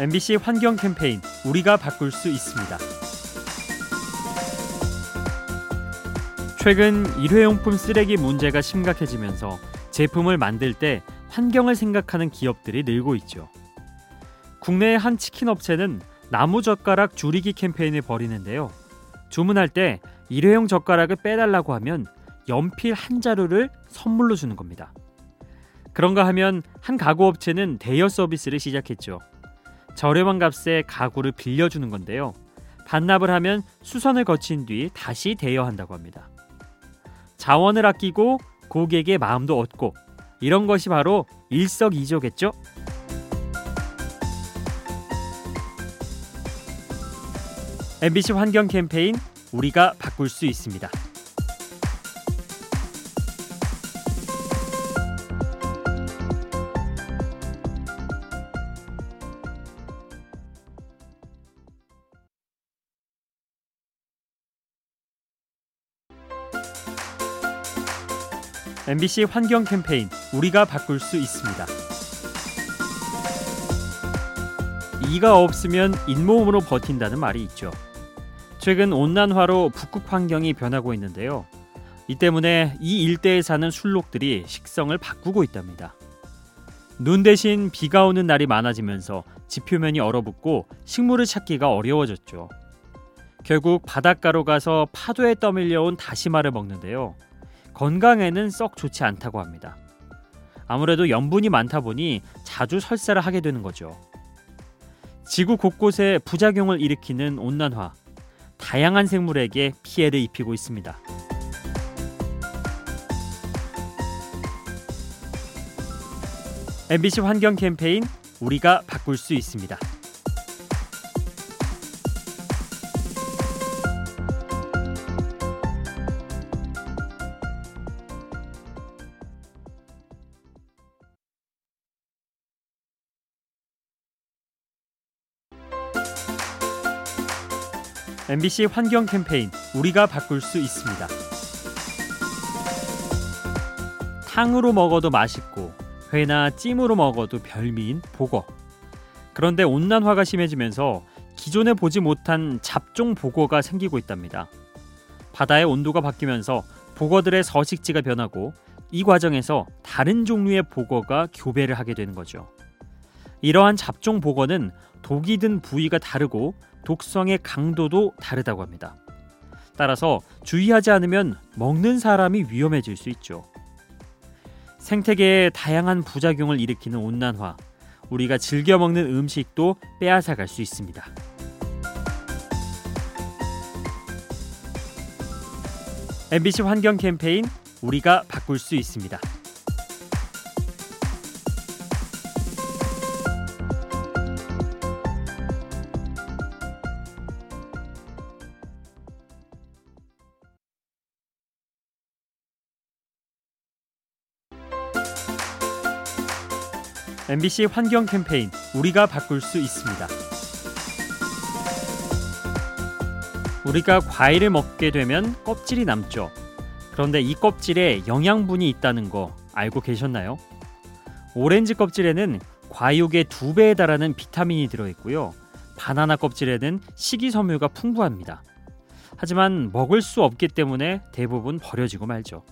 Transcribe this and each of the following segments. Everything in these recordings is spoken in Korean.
MBC 환경 캠페인 우리가 바꿀 수 있습니다. 최근 일회용품 쓰레기 문제가 심각해지면서 제품을 만들 때 환경을 생각하는 기업들이 늘고 있죠. 국내의 한 치킨 업체는 나무 젓가락 줄이기 캠페인을 벌이는데요. 주문할 때 일회용 젓가락을 빼달라고 하면 연필 한 자루를 선물로 주는 겁니다. 그런가 하면 한 가구 업체는 대여 서비스를 시작했죠. 저렴한 값에 가구를 빌려주는 건데요. 반납을 하면 수선을 거친 뒤 다시 대여한다고 합니다. 자원을 아끼고 고객의 마음도 얻고 이런 것이 바로 일석이조겠죠? 환경 캠페인 우리가 바꿀 수 있습니다. MBC 환경 캠페인 우리가 바꿀 수 있습니다. 이가 없으면 잇몸으로 버틴다는 말이 있죠. 최근 온난화로 북극 환경이 변하고 있는데요. 이 때문에 이 일대에 사는 술록들이 식성을 바꾸고 있답니다. 눈 대신 비가 오는 날이 많아지면서 지표면이 얼어붙고 식물을 찾기가 어려워졌죠. 결국 바닷가로 가서 파도에 떠밀려온 다시마를 먹는데요. 건강에는 썩 좋지 않다고 합니다. 아무래도 염분이 많다 보니 자주 설사를 하게 되는 거죠. 지구 곳곳에 부작용을 일으키는 온난화, 다양한 생물에게 피해를 입히고 있습니다. MBC 환경 캠페인 우리가 바꿀 수 있습니다. MBC 환경 캠페인 우리가 바꿀 수 있습니다. 탕으로 먹어도 맛있고 회나 찜으로 먹어도 별미인 보거. 그런데 온난화가 심해지면서 기존에 보지 못한 잡종 보거가 생기고 있답니다. 바다의 온도가 바뀌면서 보거들의 서식지가 변하고 이 과정에서 다른 종류의 보거가 교배를 하게 되는 거죠. 이러한 잡종 보거는 독이 든 부위가 다르고 독성의 강도도 다르다고 합니다. 따라서 주의하지 않으면 먹는 사람이 위험해질 수 있죠. 생태계에 다양한 부작용을 일으키는 온난화, 우리가 즐겨 먹는 음식도 빼앗아 갈 수 있습니다. MBC 환경 캠페인 우리가 바꿀 수 있습니다. MBC 환경 캠페인 우리가 바꿀 수 있습니다. 우리가 과일을 먹게 되면 껍질이 남죠. 그런데 이 껍질에 영양분이 있다는 거 알고 계셨나요? 오렌지 껍질에는 과육의 두 배에 달하는 비타민이 들어 있고요. 바나나 껍질에는 식이섬유가 풍부합니다. 하지만 먹을 수 없기 때문에 대부분 버려지고 말죠.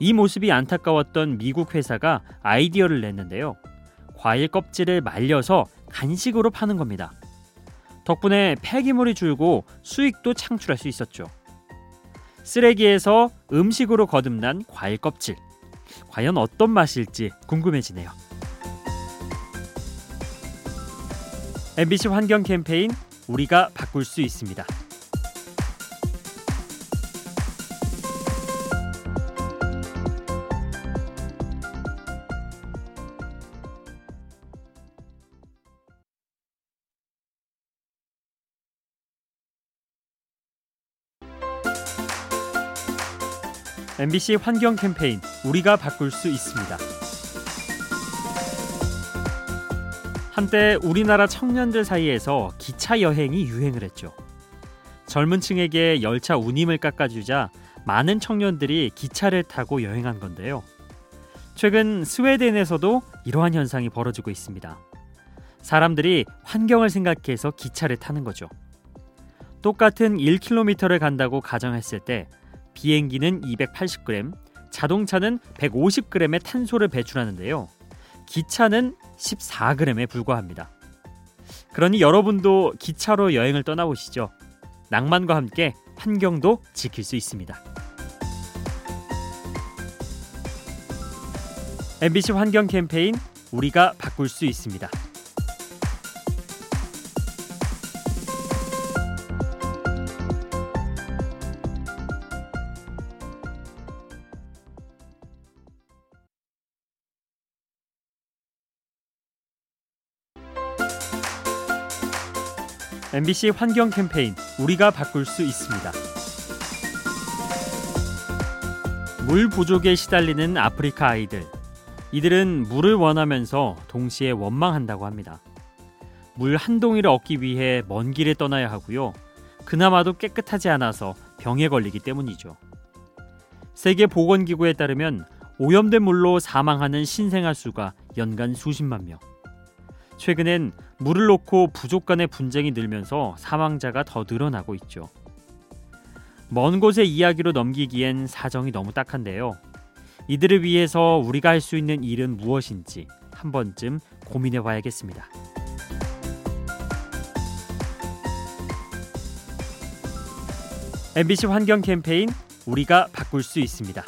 이 모습이 안타까웠던 미국 회사가 아이디어를 냈는데요. 과일 껍질을 말려서 간식으로 파는 겁니다. 덕분에 폐기물이 줄고 수익도 창출할 수 있었죠. 쓰레기에서 음식으로 거듭난 과일 껍질. 과연 어떤 맛일지 궁금해지네요. MBC 환경 캠페인 우리가 바꿀 수 있습니다. MBC 환경 캠페인 우리가 바꿀 수 있습니다. 한때 우리나라 청년들 사이에서 기차 여행이 유행을 했죠. 젊은 층에게 열차 운임을 깎아주자 많은 청년들이 기차를 타고 여행한 건데요. 최근 스웨덴에서도 이러한 현상이 벌어지고 있습니다. 사람들이 환경을 생각해서 기차를 타는 거죠. 똑같은 1km를 간다고 가정했을 때 비행기는 280g, 자동차는 150g의 탄소를 배출하는데요. 기차는 14g에 불과합니다. 그러니 여러분도 기차로 여행을 떠나보시죠. 낭만과 함께 환경도 지킬 수 있습니다. MBC 환경 캠페인 우리가 바꿀 수 있습니다. MBC 환경 캠페인 우리가 바꿀 수 있습니다. 물 부족에 시달리는 아프리카 아이들. 이들은 물을 원하면서 동시에 원망한다고 합니다. 물 한 동이를 얻기 위해 먼 길에 떠나야 하고요. 그나마도 깨끗하지 않아서 병에 걸리기 때문이죠. 세계 보건기구에 따르면 오염된 물로 사망하는 신생아 수가 연간 수십만 명. 최근엔 물을 놓고 부족 간의 분쟁이 늘면서 사망자가 더 늘어나고 있죠. 먼 곳의 이야기로 넘기기엔 사정이 너무 딱한데요. 이들을 위해서 우리가 할 수 있는 일은 무엇인지 한 번쯤 고민해 봐야겠습니다. MBC 환경 캠페인 우리가 바꿀 수 있습니다.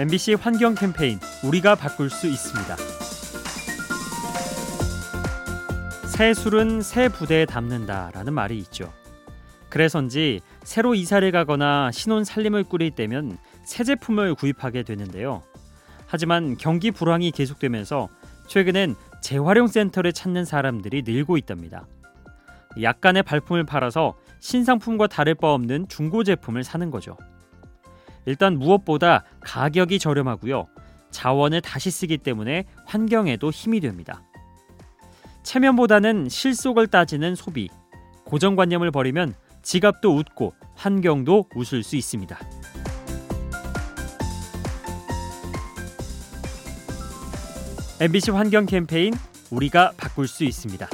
MBC 환경 캠페인 우리가 바꿀 수 있습니다. 새 술은 새 부대에 담는다라는 말이 있죠. 그래서인지 새로 이사를 가거나 신혼 살림을 꾸릴 때면 새 제품을 구입하게 되는데요. 하지만 경기 불황이 계속되면서 최근엔 재활용 센터를 찾는 사람들이 늘고 있답니다. 약간의 발품을 팔아서 신상품과 다를 바 없는 중고 제품을 사는 거죠. 일단 무엇보다 가격이 저렴하고요. 자원을 다시 쓰기 때문에 환경에도 힘이 됩니다. 체면보다는 실속을 따지는 소비. 고정관념을 버리면 지갑도 웃고 환경도 웃을 수 있습니다. MBC 환경 캠페인 우리가 바꿀 수 있습니다.